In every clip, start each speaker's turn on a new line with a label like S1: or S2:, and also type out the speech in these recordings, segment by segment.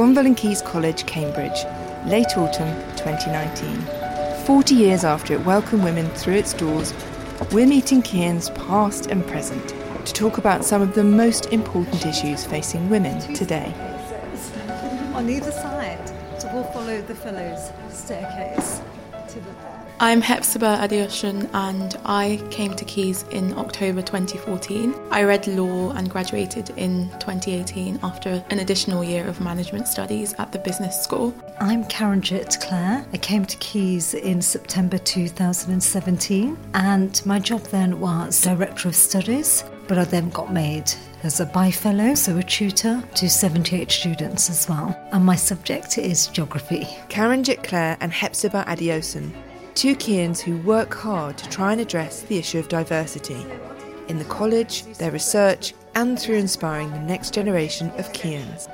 S1: Gonville and Caius College, Cambridge, late autumn 2019. 40 years after it welcomed women through its doors, we're meeting Caians past and present to talk about some of the most important issues facing women today.
S2: On either side, so we'll follow the fellows' staircase to the
S3: I'm Hepzibah Adeosun and I came to Caius in October 2014. I read law and graduated in 2018 after an additional year of management studies at the business school.
S2: I'm Karanjit Clare. I came to Caius in September 2017 and my job then was Director of Studies, but I then got made as a Bye-Fellow, so a tutor to 78 students as well. And my subject is geography.
S1: Karanjit Clare and Hepzibah Adeosun two Caians who work hard to try and address the issue of diversity in the college, their research, and through inspiring the next generation of Caians.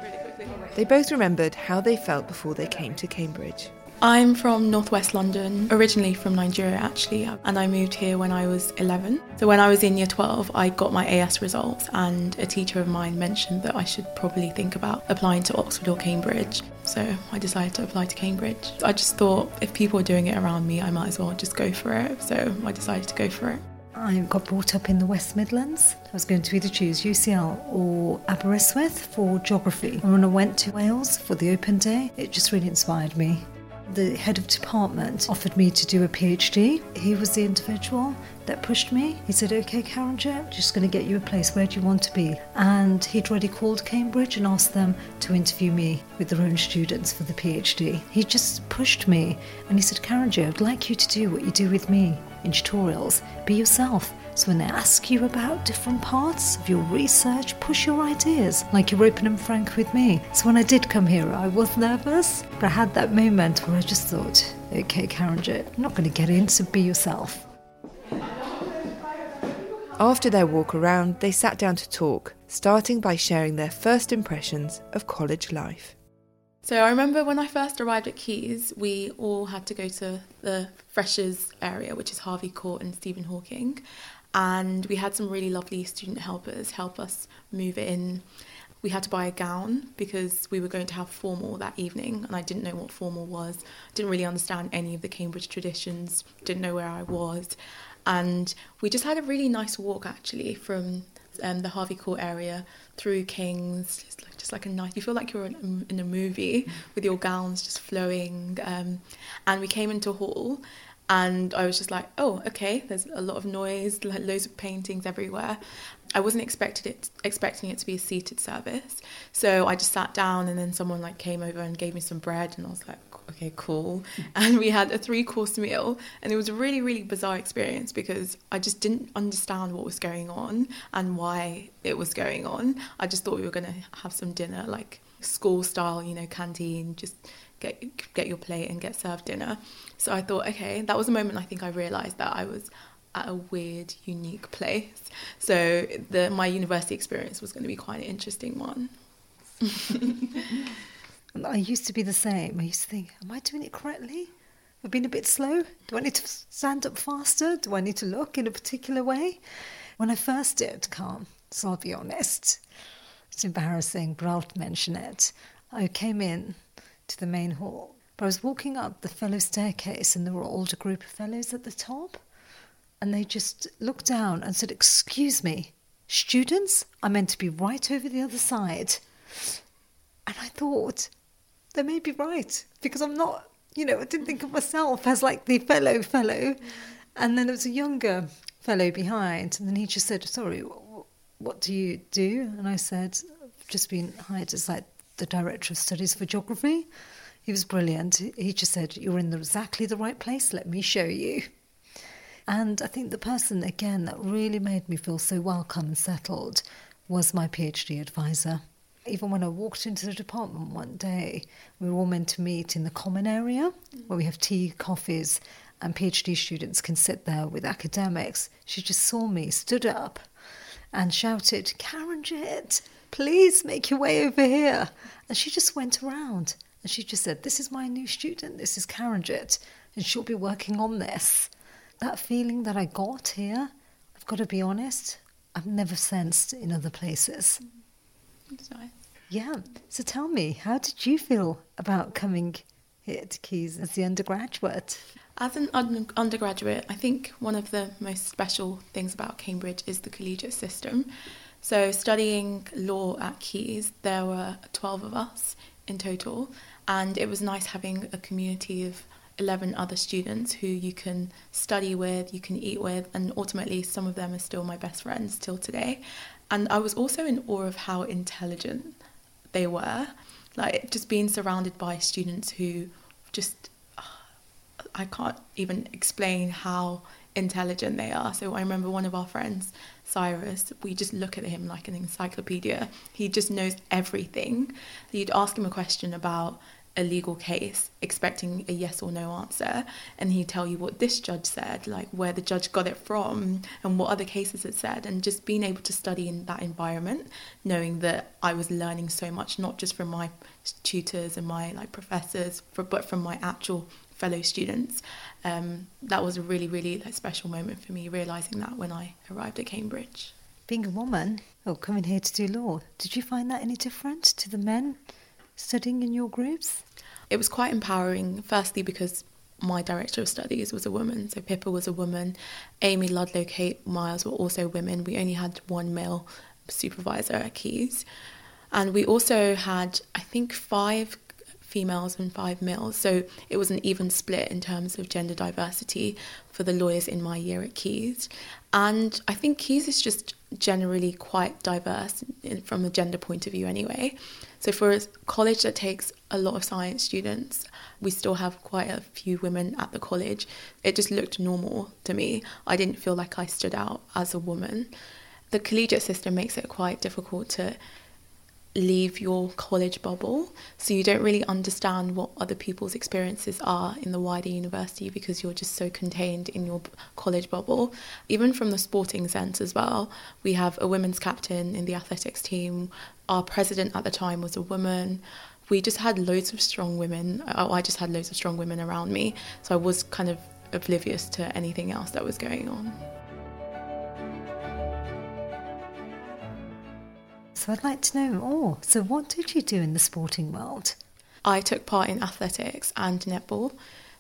S1: They both remembered how they felt before they came to Cambridge.
S3: I'm from northwest London, originally from Nigeria actually, and I moved here when I was 11. So when I was in year 12, I got my AS results, and a teacher of mine mentioned that I should probably think about applying to Oxford or Cambridge. So I decided to apply to Cambridge. I just thought if people are doing it around me, I might as well just go for it. So I decided to go for it.
S2: I got brought up in the West Midlands. I was going to either choose UCL or Aberystwyth for geography. And when I went to Wales for the open day, it just really inspired me. The head of department offered me to do a PhD. He was the individual that pushed me. He said, Okay, Karanjit, just going to get you a place. Where do you want to be? And he'd already called Cambridge and asked them to interview me with their own students for the PhD. He just pushed me and he said, Karanjit, I'd like you to do what you do with me in tutorials. Be yourself. So when they ask you about different parts of your research, push your ideas, like you're open and frank with me. So when I did come here, I was nervous, but I had that moment where I just thought, okay, Karanjit, I'm not going to get in, so be yourself.
S1: After their walk around, they sat down to talk, starting by sharing their first impressions of college life.
S3: So I remember when I first arrived at Caius, we all had to go to the freshers area, which is Harvey Court and Stephen Hawking, and we had some really lovely student helpers help us move in. We had to buy a gown because we were going to have formal that evening, and I didn't know what formal was. Didn't really understand any of the Cambridge traditions. Didn't know where I was, and we just had a really nice walk actually from um, the Harvey Court area through Kings, just like, just like a nice. You feel like you're in, in a movie with your gowns just flowing. Um, and we came into hall, and I was just like, oh, okay. There's a lot of noise, like loads of paintings everywhere. I wasn't expected it expecting it to be a seated service, so I just sat down, and then someone like came over and gave me some bread, and I was like, okay, cool. Mm. And we had a three course meal, and it was a really really bizarre experience because I just didn't understand what was going on and why it was going on. I just thought we were going to have some dinner like school style, you know, canteen, just get get your plate and get served dinner. So I thought, okay, that was a moment I think I realised that I was at a weird, unique place. So the my university experience was going to be quite an interesting one.
S2: I used to be the same. I used to think, am I doing it correctly? I've been a bit slow. Do I need to stand up faster? Do I need to look in a particular way? When I first did come, so I'll be honest, it's embarrassing, but I'll mention it. I came in to the main hall. But I was walking up the fellow staircase, and there were an older group of fellows at the top. And they just looked down and said, Excuse me, students, I'm meant to be right over the other side. And I thought, they may be right, because I'm not, you know, I didn't think of myself as like the fellow fellow. And then there was a younger fellow behind, and then he just said, Sorry, what do you do? And I said, I've just been hired as like the director of studies for geography. He was brilliant. He just said, You're in the, exactly the right place. Let me show you. And I think the person, again, that really made me feel so welcome and settled was my PhD advisor. Even when I walked into the department one day, we were all meant to meet in the common area where we have tea, coffees, and PhD students can sit there with academics. She just saw me, stood up, and shouted, Karanjit, please make your way over here. And she just went around and she just said, This is my new student, this is Karanjit, and she'll be working on this. That feeling that I got here, I've got to be honest, I've never sensed in other places.
S3: That's nice.
S2: Yeah. So tell me, how did you feel about coming here to Caius as the undergraduate?
S3: As an un- undergraduate, I think one of the most special things about Cambridge is the collegiate system. So, studying law at Caius, there were 12 of us in total, and it was nice having a community of 11 other students who you can study with, you can eat with, and ultimately, some of them are still my best friends till today. And I was also in awe of how intelligent they were. Like, just being surrounded by students who just, I can't even explain how intelligent they are. So I remember one of our friends, Cyrus, we just look at him like an encyclopedia. He just knows everything. You'd ask him a question about a legal case expecting a yes or no answer and he'd tell you what this judge said like where the judge got it from and what other cases it said and just being able to study in that environment knowing that I was learning so much not just from my tutors and my like professors but from my actual fellow students um, that was a really really like, special moment for me realizing that when I arrived at Cambridge
S2: being a woman or oh, coming here to do law did you find that any different to the men studying in your groups?
S3: It was quite empowering, firstly, because my director of studies was a woman. So Pippa was a woman, Amy Ludlow, Kate Miles were also women. We only had one male supervisor at Caius. And we also had, I think, five females and five males. So it was an even split in terms of gender diversity for the lawyers in my year at Caius. And I think Caius is just generally quite diverse from a gender point of view, anyway. So for a college that takes a lot of science students, we still have quite a few women at the college. It just looked normal to me. I didn't feel like I stood out as a woman. The collegiate system makes it quite difficult to leave your college bubble. So you don't really understand what other people's experiences are in the wider university because you're just so contained in your college bubble. Even from the sporting sense as well, we have a women's captain in the athletics team. Our president at the time was a woman. We just had loads of strong women. Oh, I just had loads of strong women around me. So I was kind of oblivious to anything else that was going on.
S2: So I'd like to know more. So, what did you do in the sporting world?
S3: I took part in athletics and netball,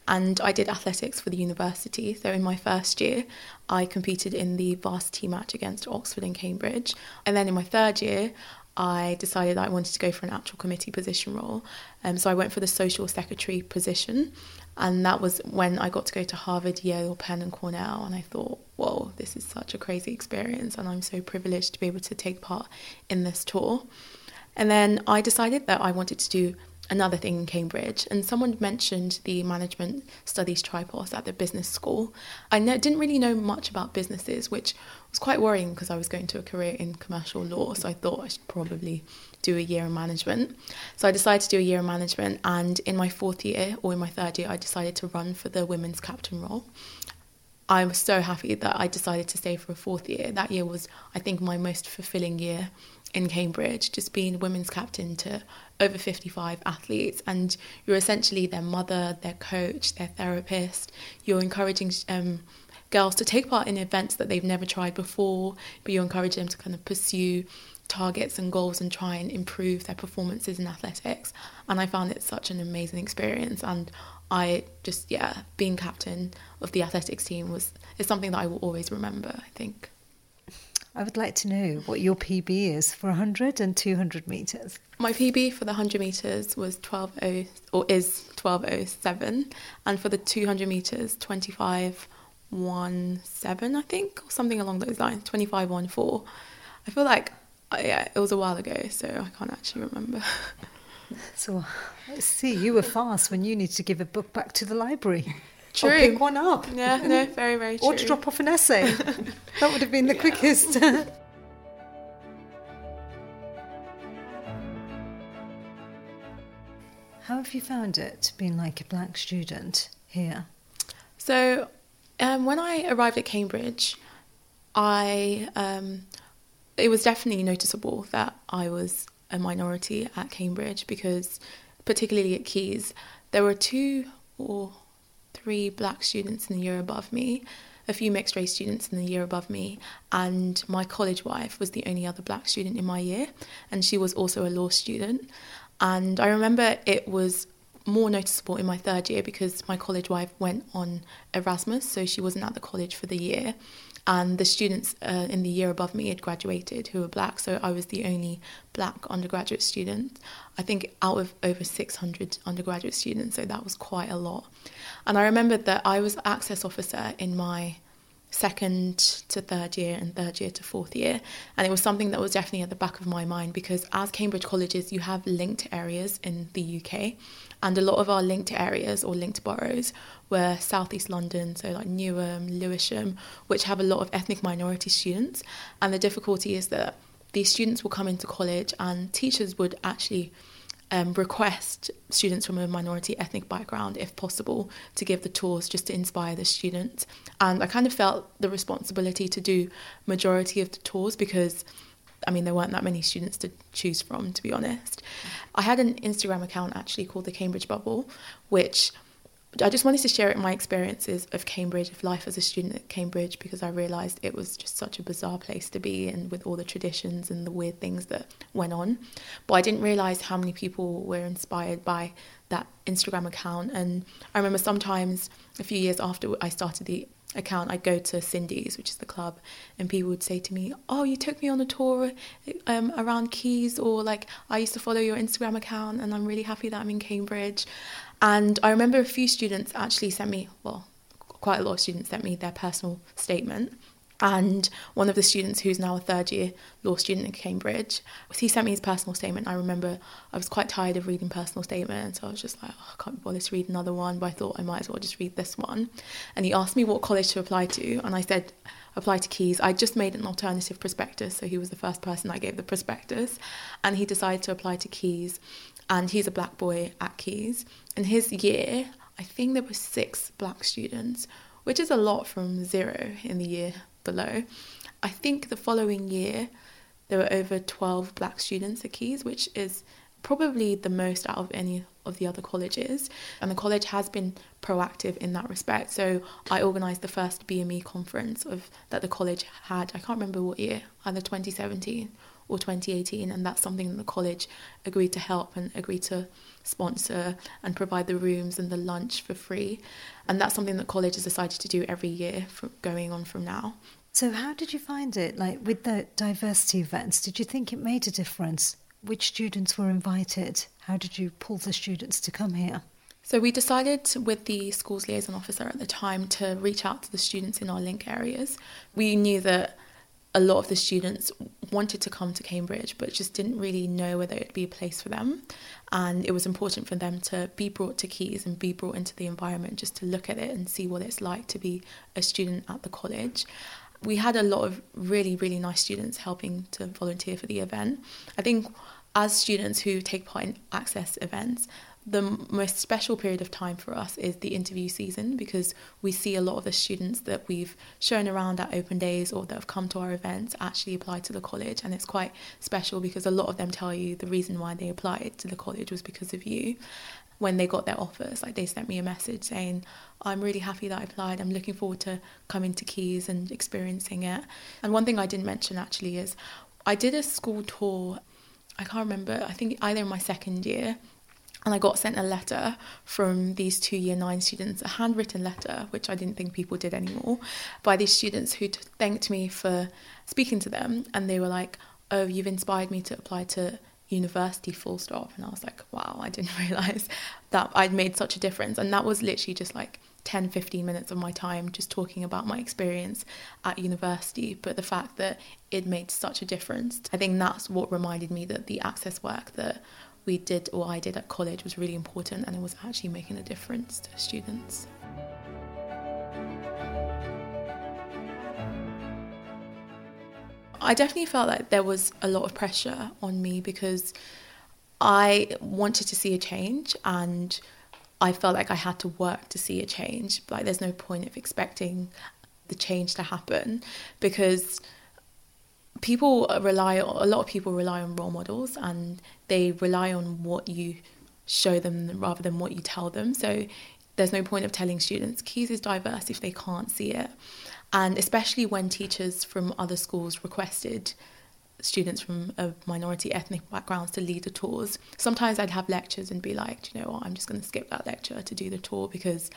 S3: and I did athletics for the university. So, in my first year, I competed in the varsity match against Oxford and Cambridge. And then in my third year, I decided that I wanted to go for an actual committee position role. Um, so I went for the social secretary position, and that was when I got to go to Harvard, Yale, Penn, and Cornell. And I thought, whoa, this is such a crazy experience, and I'm so privileged to be able to take part in this tour. And then I decided that I wanted to do another thing in Cambridge, and someone mentioned the management studies tripos at the business school. I didn't really know much about businesses, which was quite worrying because I was going to a career in commercial law, so I thought I should probably do a year in management. So I decided to do a year in management, and in my fourth year or in my third year, I decided to run for the women's captain role. I was so happy that I decided to stay for a fourth year. That year was, I think, my most fulfilling year in Cambridge, just being women's captain to over 55 athletes. And you're essentially their mother, their coach, their therapist. You're encouraging um, girls to take part in events that they've never tried before, but you encourage them to kind of pursue targets and goals and try and improve their performances in athletics. And I found it such an amazing experience. And I just yeah, being captain of the athletics team was is something that I will always remember. I think.
S2: I would like to know what your PB is for 100 and 200 meters.
S3: My PB for the 100 meters was 12 or is 1207 and for the 200 meters 2517 I think or something along those lines 2514. I feel like uh, yeah, it was a while ago so I can't actually remember.
S2: So let's see, you were fast when you needed to give a book back to the library.
S3: True.
S2: Or pick one up.
S3: Yeah, no, very, very true.
S2: or to drop off an essay. that would have been the yeah. quickest. How have you found it being like a black student here?
S3: So, um, when I arrived at Cambridge, I um, it was definitely noticeable that I was a minority at Cambridge because, particularly at Caius, there were two or three black students in the year above me, a few mixed race students in the year above me, and my college wife was the only other black student in my year, and she was also a law student. And I remember it was more noticeable in my third year because my college wife went on Erasmus, so she wasn't at the college for the year. And the students uh, in the year above me had graduated who were black, so I was the only black undergraduate student. I think out of over 600 undergraduate students, so that was quite a lot. And I remembered that I was access officer in my second to third year and third year to fourth year. And it was something that was definitely at the back of my mind because as Cambridge colleges, you have linked areas in the UK. And a lot of our linked areas or linked boroughs were southeast London, so like Newham, Lewisham, which have a lot of ethnic minority students. And the difficulty is that these students will come into college and teachers would actually um, request students from a minority ethnic background, if possible, to give the tours just to inspire the students. And I kind of felt the responsibility to do majority of the tours because I mean, there weren't that many students to choose from, to be honest. I had an Instagram account actually called the Cambridge Bubble, which I just wanted to share my experiences of Cambridge, of life as a student at Cambridge, because I realised it was just such a bizarre place to be and with all the traditions and the weird things that went on. But I didn't realise how many people were inspired by that Instagram account. And I remember sometimes a few years after I started the account, I'd go to Cindy's, which is the club, and people would say to me, "Oh, you took me on a tour um, around Caius," or like, "I used to follow your Instagram account, and I'm really happy that I'm in Cambridge." And I remember a few students actually sent me, well, quite a lot of students sent me their personal statement. And one of the students who's now a third year law student at Cambridge, he sent me his personal statement. I remember I was quite tired of reading personal statements. So I was just like, oh, I can't be bothered to read another one, but I thought I might as well just read this one. And he asked me what college to apply to, and I said, apply to Caius. I just made an alternative prospectus, so he was the first person I gave the prospectus, and he decided to apply to Caius and he's a black boy at Caius. In his year, I think there were six black students, which is a lot from zero in the year below. I think the following year there were over 12 black students at Caius, which is probably the most out of any of the other colleges. And the college has been proactive in that respect. So I organised the first BME conference of that the college had. I can't remember what year, either 2017 or 2018, and that's something that the college agreed to help and agreed to sponsor and provide the rooms and the lunch for free. And that's something that college has decided to do every year from going on from now.
S2: So, how did you find it? Like with the diversity events, did you think it made a difference? Which students were invited? How did you pull the students to come here?
S3: So we decided with the school's liaison officer at the time to reach out to the students in our link areas. We knew that a lot of the students wanted to come to Cambridge but just didn't really know whether it'd be a place for them. And it was important for them to be brought to Caius and be brought into the environment just to look at it and see what it's like to be a student at the college. We had a lot of really, really nice students helping to volunteer for the event. I think as students who take part in access events, the most special period of time for us is the interview season because we see a lot of the students that we've shown around at open days or that have come to our events actually apply to the college. And it's quite special because a lot of them tell you the reason why they applied to the college was because of you. When they got their offers like they sent me a message saying i'm really happy that i applied. I'm looking forward to coming to Caius and experiencing it. And one thing i didn't mention actually is i did a school tour. I can't remember. I think either in my second year and I got sent a letter from these two year nine students, a handwritten letter, which I didn't think people did anymore, by these students who thanked me for speaking to them. And they were like, Oh, you've inspired me to apply to university, full stop. And I was like, Wow, I didn't realize that I'd made such a difference. And that was literally just like 10 15 minutes of my time just talking about my experience at university but the fact that it made such a difference i think that's what reminded me that the access work that we did or I did at college was really important and it was actually making a difference to students. I definitely felt like there was a lot of pressure on me because I wanted to see a change and I felt like I had to work to see a change. Like there's no point of expecting the change to happen because people rely a lot of people rely on role models and they rely on what you show them rather than what you tell them so there's no point of telling students Caius is diverse if they can't see it And especially when teachers from other schools requested students from a minority ethnic backgrounds to lead the tours. Sometimes I'd have lectures and be like, you know what, I'm just going to skip that lecture to do the tour because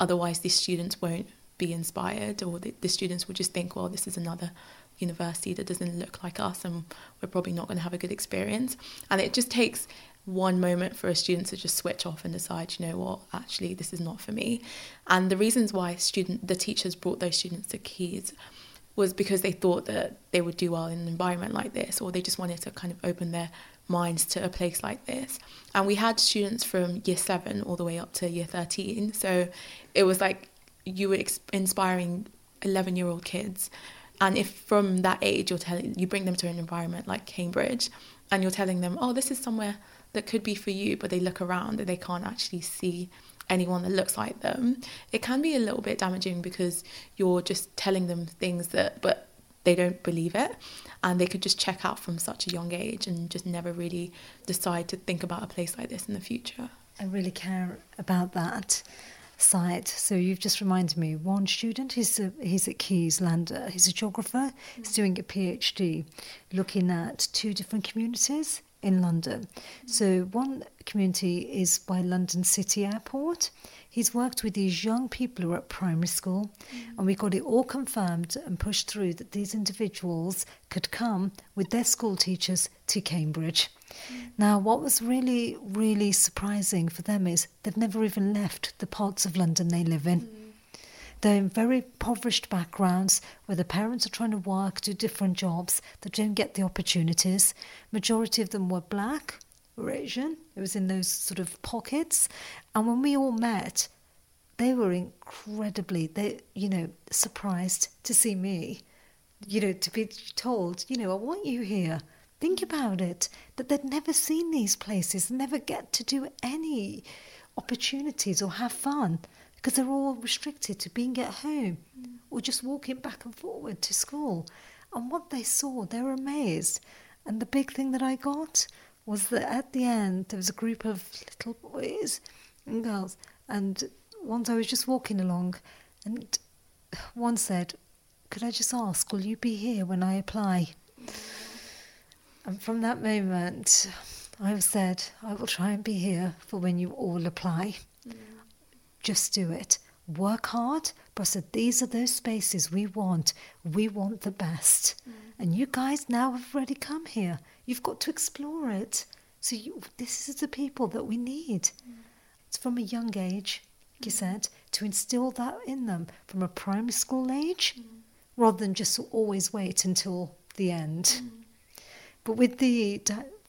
S3: otherwise these students won't be inspired or the, the students will just think, well, this is another university that doesn't look like us and we're probably not going to have a good experience. And it just takes one moment for a student to just switch off and decide, you know what, actually this is not for me. And the reasons why student the teachers brought those students to Caius was because they thought that they would do well in an environment like this, or they just wanted to kind of open their minds to a place like this. And we had students from year seven all the way up to year 13. So it was like you were inspiring 11 year old kids. And if from that age you're telling, you bring them to an environment like Cambridge and you're telling them, oh, this is somewhere that could be for you, but they look around and they can't actually see anyone that looks like them, it can be a little bit damaging because you're just telling them things that, but they don't believe it. And they could just check out from such a young age and just never really decide to think about a place like this in the future.
S2: I really care about that side. So you've just reminded me. One student, he's a, he's at Keys Lander. He's a geographer. He's doing a PhD, looking at two different communities in London. So, one community is by London City Airport. He's worked with these young people who are at primary school, and we got it all confirmed and pushed through that these individuals could come with their school teachers to Cambridge. Mm. Now, what was really, really surprising for them is they've never even left the parts of London they live in. Mm. They're in very impoverished backgrounds where the parents are trying to work, do different jobs, they don't get the opportunities. Majority of them were black or Asian. It was in those sort of pockets. And when we all met, they were incredibly, they you know, surprised to see me. You know, to be told, you know, I want you here. Think about it, that they'd never seen these places, never get to do any opportunities or have fun because they're all restricted to being at home mm. or just walking back and forward to school. And what they saw, they were amazed. And the big thing that I got was that at the end there was a group of little boys and girls, and once I was just walking along, and one said, "Could I just ask, will you be here when I apply?" And from that moment, I've said, "I will try and be here for when you all apply." just do it. Work hard, but I said, these are those spaces we want. We want the best. Mm. And you guys now have already come here. You've got to explore it. So you, this is the people that we need. Mm. It's from a young age, you mm. said, to instill that in them from a primary school age, mm. rather than just always wait until the end. But with the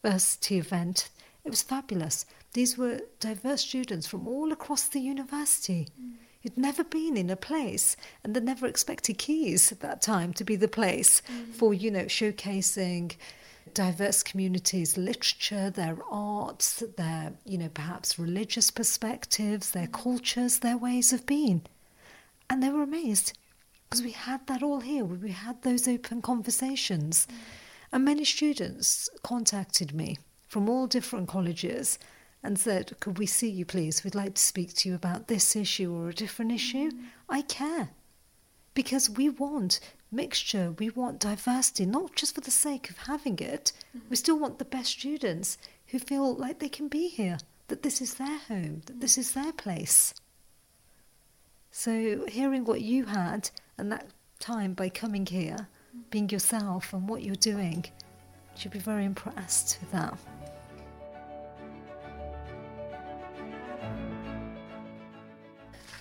S2: diversity event, it was fabulous. These were diverse students from all across the university. Mm. You'd never been in a place, and they never expected Caius at that time to be the place mm. for, you know, showcasing diverse communities' literature, their arts, their, you know, perhaps religious perspectives, their mm. cultures, their ways of being. And they were amazed because we had that all here. We had those open conversations. Mm. And many students contacted me from all different colleges and said, Could we see you, please? We'd like to speak to you about this issue or a different issue. Mm. I care. Because we want mixture, we want diversity, not just for the sake of having it. Mm. We still want the best students who feel like they can be here, that this is their home, that this is their place. So, hearing what you had and that time by coming here, being yourself and what you're doing, you'll be very impressed with that.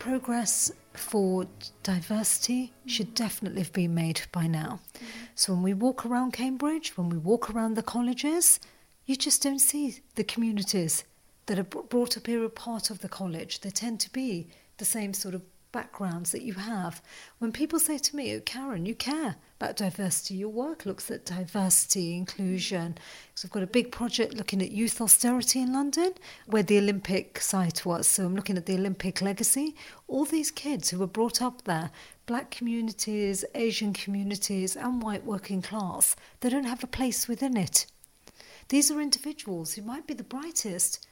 S2: progress for diversity should definitely have been made by now. So when we walk around Cambridge, when we walk around the colleges, you just don't see the communities that are brought up here are part of the college. They tend to be the same sort of backgrounds that you have. When people say to me, oh, Karen, you care about diversity, your work looks at diversity, inclusion. So I've got a big project looking at youth austerity in London, where the Olympic site was. So I'm looking at the Olympic legacy. All these kids who were brought up there, black communities, Asian communities, and white working class, they don't have a place within it. These are individuals who might be the brightest,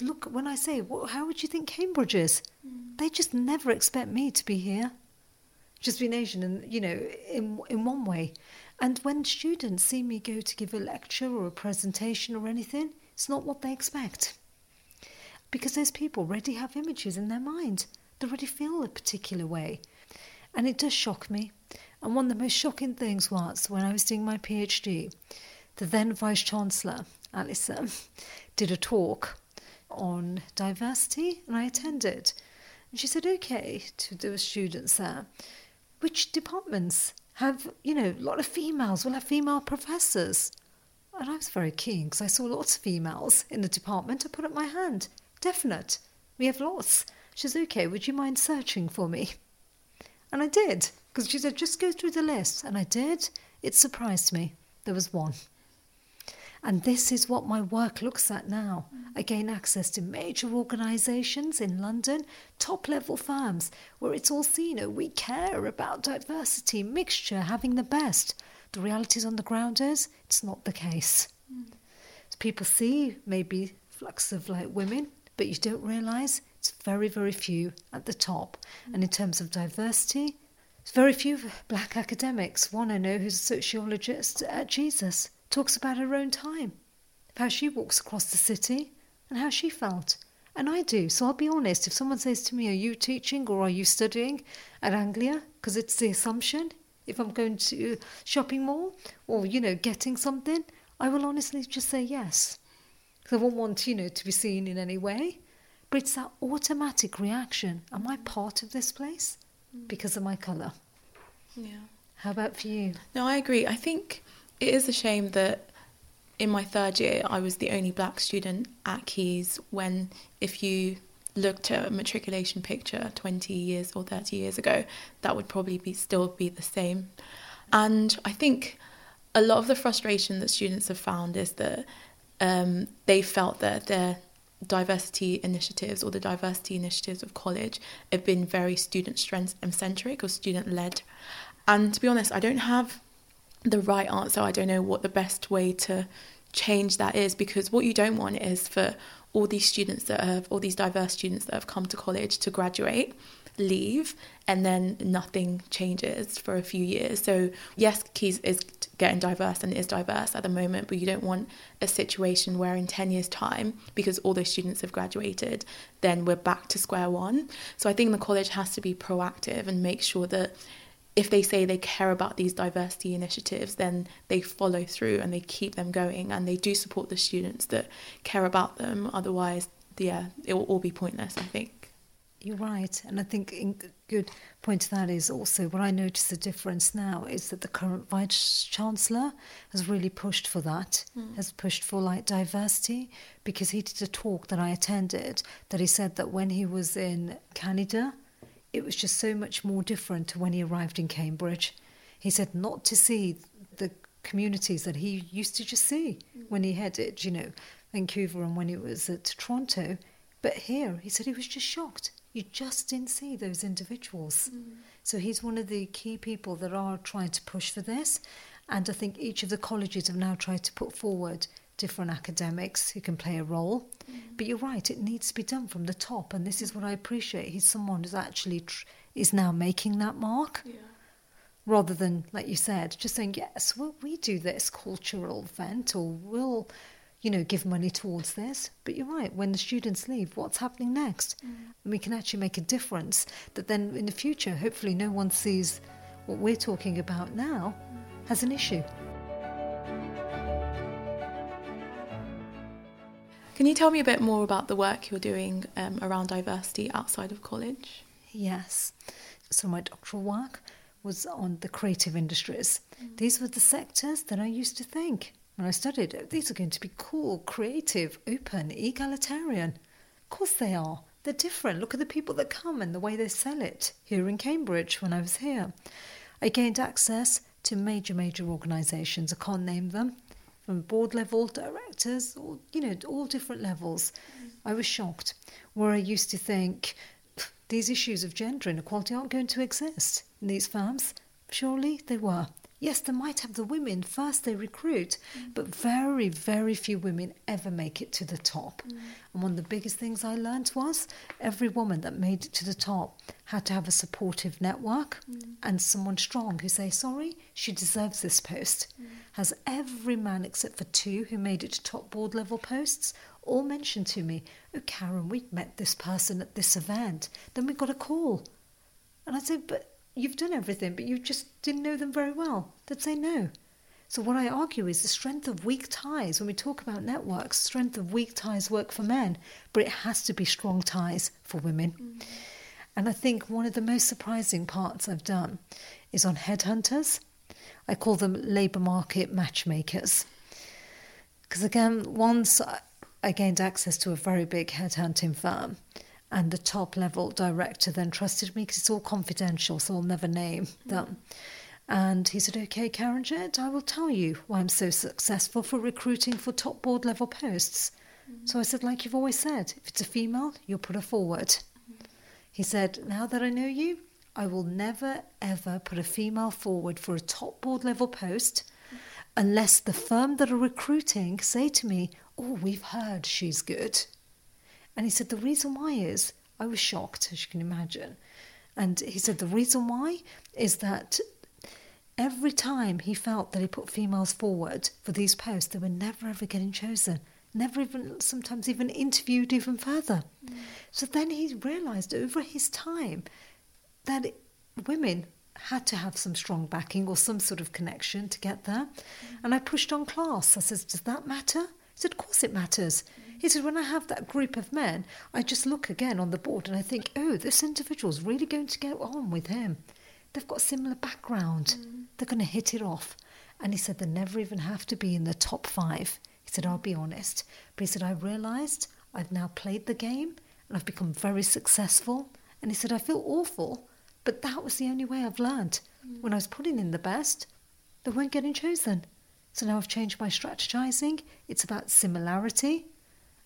S2: look, when I say, well, how would you think Cambridge is? Mm. They just never expect me to be here. just being Asian, and you know, in in one way. And when students see me go to give a lecture or a presentation or anything, it's not what they expect. Because those people already have images in their mind. They already feel a particular way. And it does shock me. And one of the most shocking things was when I was doing my PhD, the then Vice Chancellor, Alison, did a talk on diversity, and I attended. And she said, okay, to the students there, which departments have, you know, a lot of females, will have female professors. And I was very keen because I saw lots of females in the department. I put up my hand. Definite. We have lots. She said, okay, would you mind searching for me? And I did because she said, just go through the list. And I did. It surprised me. There was one. And this is what my work looks at now. I gain access to major organisations in London, top level firms, where it's all seen, oh, we care about diversity, mixture, having the best. The realities on the ground is it's not the case. Mm. So people see maybe flux of like women, but you don't realise it's very, very few at the top. Mm. And in terms of diversity, it's very few black academics. One I know who's a sociologist at Jesus talks about her own time, of how she walks across the city and how she felt. And I do. So I'll be honest. If someone says to me, Are you teaching or are you studying at Anglia? Because it's the assumption. If I'm going to shopping mall or, you know, getting something, I will honestly just say yes. Because I won't want, you know, to be seen in any way. But it's that automatic reaction. Am I part of this place? Mm. Because of my colour.
S3: Yeah.
S2: How about for you?
S3: No, I agree. I think it is a shame that in my third year I was the only black student at Caius when if you looked at a matriculation picture 20 years or 30 years ago that would probably be still be the same. And I think a lot of the frustration that students have found is that um, they felt that their diversity initiatives or the diversity initiatives of college have been very student centric or student led and to be honest I don't have the right answer. I don't know what the best way to change that is because what you don't want is for all these students that have all these diverse students that have come to college to graduate leave and then nothing changes for a few years so yes Caius is getting diverse and is diverse at the moment but you don't want a situation where in 10 years time because all those students have graduated then we're back to square one so i think the college has to be proactive and make sure that if they say they care about these diversity initiatives, then they follow through and they keep them going and they do support the students that care about them. Otherwise, yeah, it will all be pointless, I think.
S2: You're right. And I think a good point to that is also what I notice the difference now is that the current Vice Chancellor has really pushed for that, mm. has pushed for like diversity, because he did a talk that I attended that he said that when he was in Canada, it was just so much more different to when he arrived in Cambridge. He said not to see the communities that he used to just see when he headed, you know, Vancouver and when he was at Toronto. But here, he said he was just shocked. You just didn't see those individuals. Mm. So he's one of the key people that are trying to push for this. And I think each of the colleges have now tried to put forward different academics who can play a role. Mm. But you're right, it needs to be done from the top, and this is what I appreciate. He's someone who's actually tr- is now making that mark.
S3: Yeah.
S2: Rather than, like you said, just saying, yes, well, we do this cultural event or we'll, you know, give money towards this. But you're right, when the students leave, what's happening next? Mm. And we can actually make a difference that then in the future, hopefully, no one sees what we're talking about now mm. as an issue.
S3: Can you tell me a bit more about the work you're doing um, around diversity outside of college?
S2: Yes. So, my doctoral work was on the creative industries. Mm. These were the sectors that I used to think when I studied. These are going to be cool, creative, open, egalitarian. Of course, they are. They're different. Look at the people that come and the way they sell it here in Cambridge when I was here. I gained access to major, major organisations. I can't name them from board level directors, or you know, all different levels. Mm. I was shocked. Where I used to think these issues of gender inequality aren't going to exist in these firms, surely they were. Yes, they might have the women first they recruit, but very, very few women ever make it to the top. And one of the biggest things I learned was every woman that made it to the top had to have a supportive network and someone strong who say, sorry, she deserves this post. Has every man except for two who made it to top board level posts all mentioned to me, oh, Karen, we met this person at this event. Then we got a call. And I said, but you've done everything, but you just didn't know them very well. They'd say no. So, what I argue is the strength of weak ties, when we talk about networks, strength of weak ties work for men, but it has to be strong ties for women. Mm. And I think one of the most surprising parts I've done is on headhunters. I call them labour market matchmakers. Because again, once I gained access to a very big headhunting firm, and the top level director then trusted me because it's all confidential, so I'll never name them. And he said, Okay, Karanjit, I will tell you why I'm so successful for recruiting for top board level posts. Mm-hmm. So I said, Like you've always said, if it's a female, you'll put her forward. Mm-hmm. He said, Now that I know you, I will never ever put a female forward for a top board level post unless the firm that are recruiting say to me, Oh, we've heard she's good. And he said, The reason why is, I was shocked, as you can imagine. And he said, The reason why is that every time he felt that he put females forward for these posts, they were never ever getting chosen, never even, sometimes even interviewed even further. Mm. So then he realized over his time that it, women had to have some strong backing or some sort of connection to get there. Mm. And I pushed on class. I said, Does that matter? He said, Of course it matters. He said, when I have that group of men, I just look again on the board and I think, oh, this individual's really going to get on with him. They've got similar background. Mm. They're going to hit it off. And he said, they never even have to be in the top five. He said, I'll be honest. But he said, I realised I've now played the game and I've become very successful. And he said, I feel awful, but that was the only way I've learned. Mm. When I was putting in the best, they weren't getting chosen. So now I've changed my strategizing. It's about similarity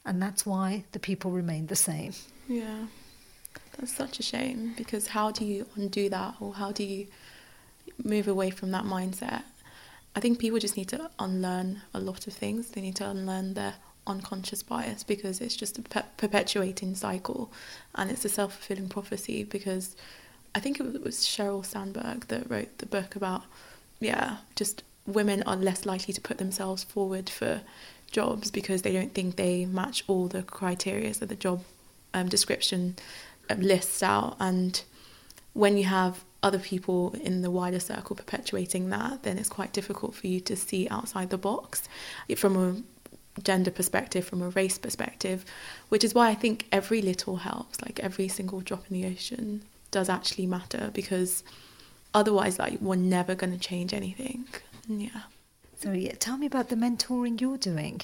S2: and that's why the people remain the same.
S3: Yeah, that's such a shame because how do you undo that or how do you move away from that mindset? I think people just need to unlearn a lot of things. They need to unlearn their unconscious bias because it's just a per- perpetuating cycle and it's a self fulfilling prophecy because I think it was Sheryl Sandberg that wrote the book about, yeah, just women are less likely to put themselves forward for jobs because they don't think they match all the criteria that the job um, description um, lists out. And when you have other people in the wider circle perpetuating that, then it's quite difficult for you to see outside the box from a gender perspective, from a race perspective, which is why I think every little helps, like every single drop in the ocean does actually matter because otherwise like we're never going to change anything. Yeah.
S2: So, yeah, tell me about the mentoring you're doing.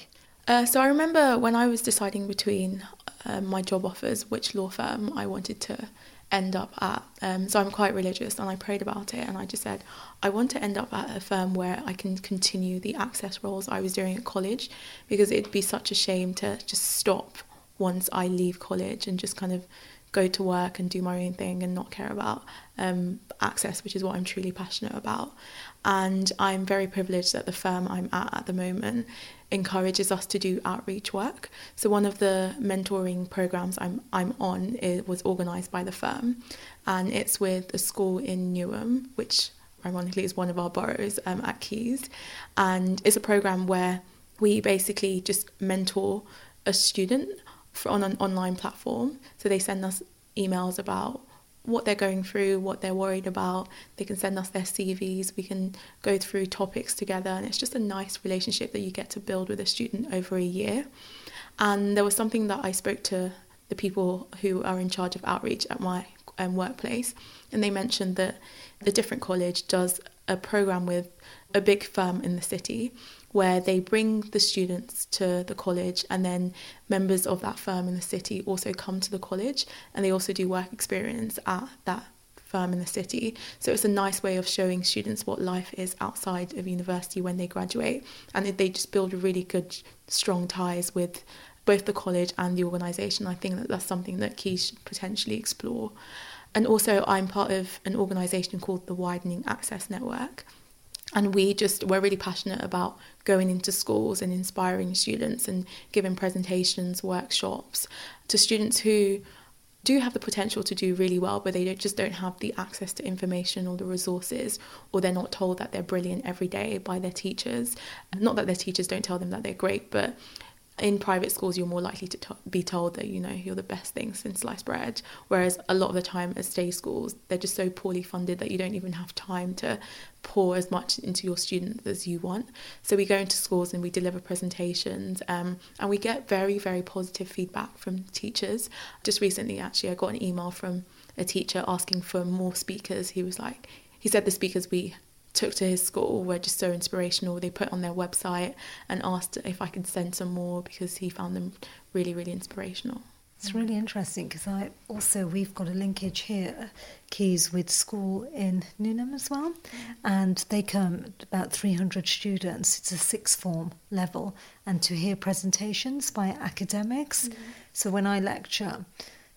S3: Uh, so, I remember when I was deciding between uh, my job offers, which law firm I wanted to end up at. Um, so, I'm quite religious and I prayed about it and I just said, I want to end up at a firm where I can continue the access roles I was doing at college because it'd be such a shame to just stop once I leave college and just kind of go to work and do my own thing and not care about um, access, which is what I'm truly passionate about. And I'm very privileged that the firm I'm at at the moment encourages us to do outreach work. So one of the mentoring programs I'm I'm on it was organised by the firm, and it's with a school in Newham, which ironically is one of our boroughs um, at Caius, and it's a program where we basically just mentor a student on an online platform. So they send us emails about what they're going through, what they're worried about. They can send us their CVs, we can go through topics together, and it's just a nice relationship that you get to build with a student over a year. And there was something that I spoke to the people who are in charge of outreach at my um, workplace, and they mentioned that the different college does a program with a big firm in the city where they bring the students to the college and then members of that firm in the city also come to the college and they also do work experience at that firm in the city. So it's a nice way of showing students what life is outside of university when they graduate and they just build really good strong ties with both the college and the organisation. I think that that's something that Caius should potentially explore. And also I'm part of an organisation called the Widening Access Network and we just we're really passionate about going into schools and inspiring students and giving presentations workshops to students who do have the potential to do really well but they don't, just don't have the access to information or the resources or they're not told that they're brilliant every day by their teachers. Not that their teachers don't tell them that they're great but in private schools you're more likely to to- be told that you know you're the best thing since sliced bread. Whereas a lot of the time at state schools they're just so poorly funded that you don't even have time to pour as much into your students as you want. So we go into schools and we deliver presentations um, and we get very very positive feedback from teachers. Just recently actually i got an email from a teacher asking for more speakers. He was like he said the speakers we took to his school were just so inspirational. They put on their website and asked if I could send some more because he found them really, really inspirational.
S2: It's really interesting because I also we've got a linkage here, Caius with school in Newham as well, and they come about 300 students. It's a sixth form level, and to hear presentations by academics. Mm-hmm. So when I lecture,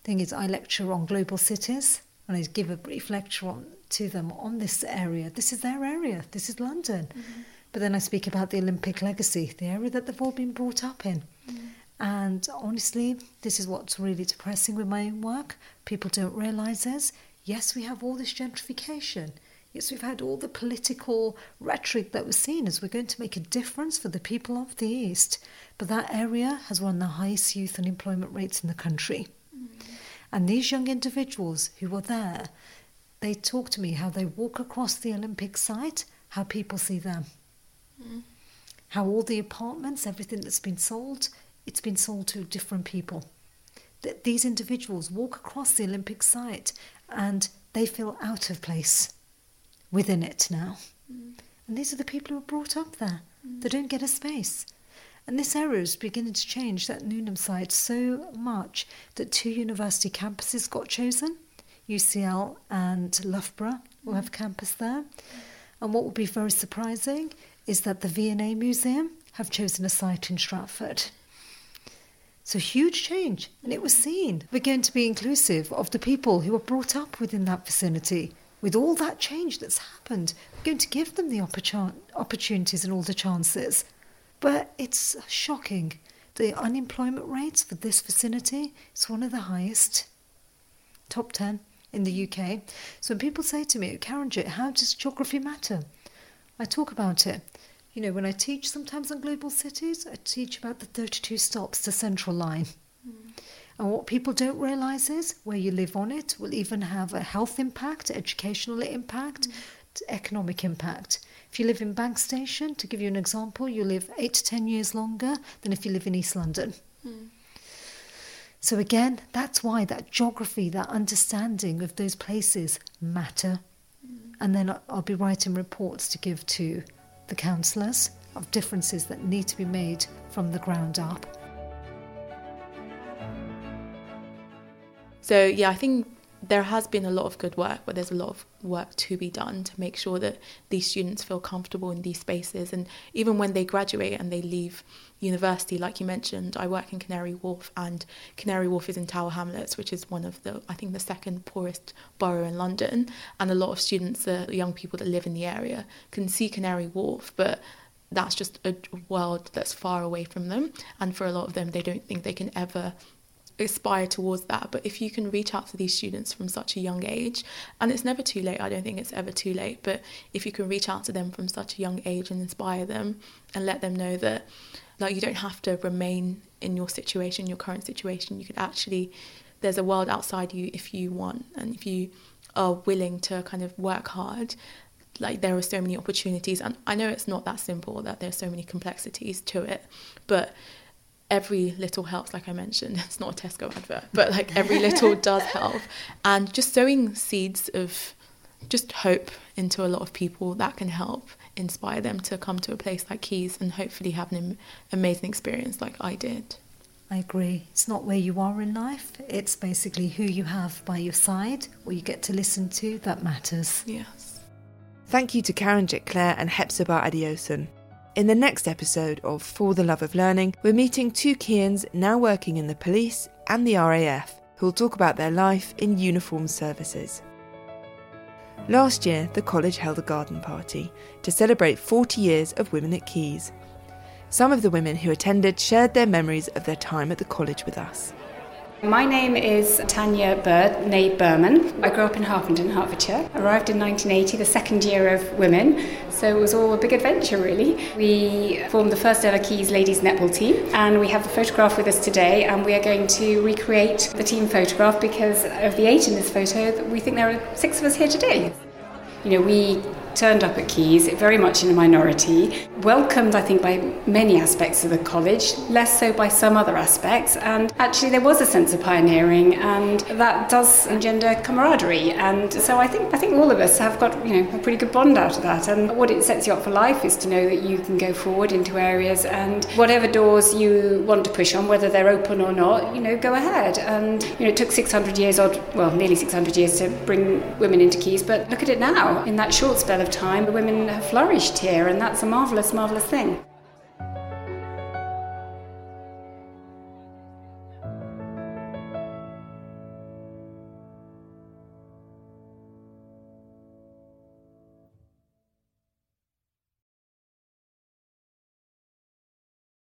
S2: thing is I lecture on global cities, and I give a brief lecture on to them on this area. This is their area. This is London. Mm-hmm. But then I speak about the Olympic legacy, the area that they've all been brought up in. Mm-hmm. And honestly, this is what's really depressing with my own work. People don't realise is yes, we have all this gentrification. Yes, we've had all the political rhetoric that was seen as we're going to make a difference for the people of the East. But that area has one of the highest youth unemployment rates in the country. Mm-hmm. And these young individuals who were there, they talk to me how they walk across the Olympic site, how people see them. Mm. How all the apartments, everything that's been sold, it's been sold to different people. That these individuals walk across the Olympic site and they feel out of place within it now. Mm. And these are the people who are brought up there. Mm. They don't get a space. And this area is beginning to change that Newham site so much that two university campuses got chosen. UCL and Loughborough will have a campus there. And what will be very surprising is that the V&A Museum have chosen a site in Stratford. So huge change, and it was seen. We're going to be inclusive of the people who are brought up within that vicinity. With all that change that's happened, we're going to give them the opportun- opportunities and all the chances. But it's shocking. The unemployment rates for this vicinity is one of the highest, top 10 in the UK. So when people say to me, Karanjit, how does geography matter? I talk about it. You know, when I teach sometimes on global cities, I teach about the 32 stops to Central Line. Mm. And what people don't realise is where you live on it will even have a health impact, educational impact, mm. t- economic impact. If you live in Bank Station, to give you an example, you live eight to ten years longer than if you live in East London. Mm. So again, that's why that geography, that understanding of those places matter. And then I'll be writing reports to give to the councillors of differences that need to be made from the ground up.
S3: So yeah, I think there has been a lot of good work, but there's a lot of work to be done to make sure that these students feel comfortable in these spaces. And even when they graduate and they leave university, like you mentioned, I work in Canary Wharf, and Canary Wharf is in Tower Hamlets, which is one of the, I think, the second poorest borough in London. And a lot of students, the young people that live in the area, can see Canary Wharf, but that's just a world that's far away from them. And for a lot of them, they don't think they can ever aspire towards that. But if you can reach out to these students from such a young age, and it's never too late, I don't think it's ever too late, but if you can reach out to them from such a young age and inspire them and let them know that like you don't have to remain in your situation, your current situation, you could actually there's a world outside you if you want and if you are willing to kind of work hard like there are so many opportunities and i know it's not that simple that there's so many complexities to it but every little helps like i mentioned it's not a tesco advert but like every little does help and just sowing seeds of just hope into a lot of people that can help inspire them to come to a place like Caius and hopefully have an am- amazing experience like i did
S2: I agree. It's not where you are in life, it's basically who you have by your side or you get to listen to that matters.
S3: yes
S1: Thank you to Karanjit Clare and Hepzibah Adiosun. In the next episode of For the Love of Learning, we're meeting two Caians now working in the police and the RAF who will talk about their life in uniformed services. Last year, the college held a garden party to celebrate 40 years of Women at Caius. Some of the women who attended shared their memories of their time at the college with us.
S4: My name is Tanya Bird, née Berman. I grew up in Harpenden, Hertfordshire. Arrived in 1980, the second year of women, so it was all a big adventure really. We formed the first ever Caius ladies netball team and we have the photograph with us today and we are going to recreate the team photograph because of the eight in this photo, we think there are six of us here today. You know, we turned up at Caius, very much in a minority, welcomed, I think, by many aspects of the college, less so by some other aspects. And actually, there was a sense of pioneering, and that does engender camaraderie. And so I think I think all of us have got you know a pretty good bond out of that. And what it sets you up for life is to know that you can go forward into areas and whatever doors you want to push on, whether they're open or not, you know, go ahead. And you know, it took 600 years, or well, nearly 600 years to bring women into Caius, but look at it now. In that short spell of time, the women have flourished here, and that's a marvellous, marvellous thing.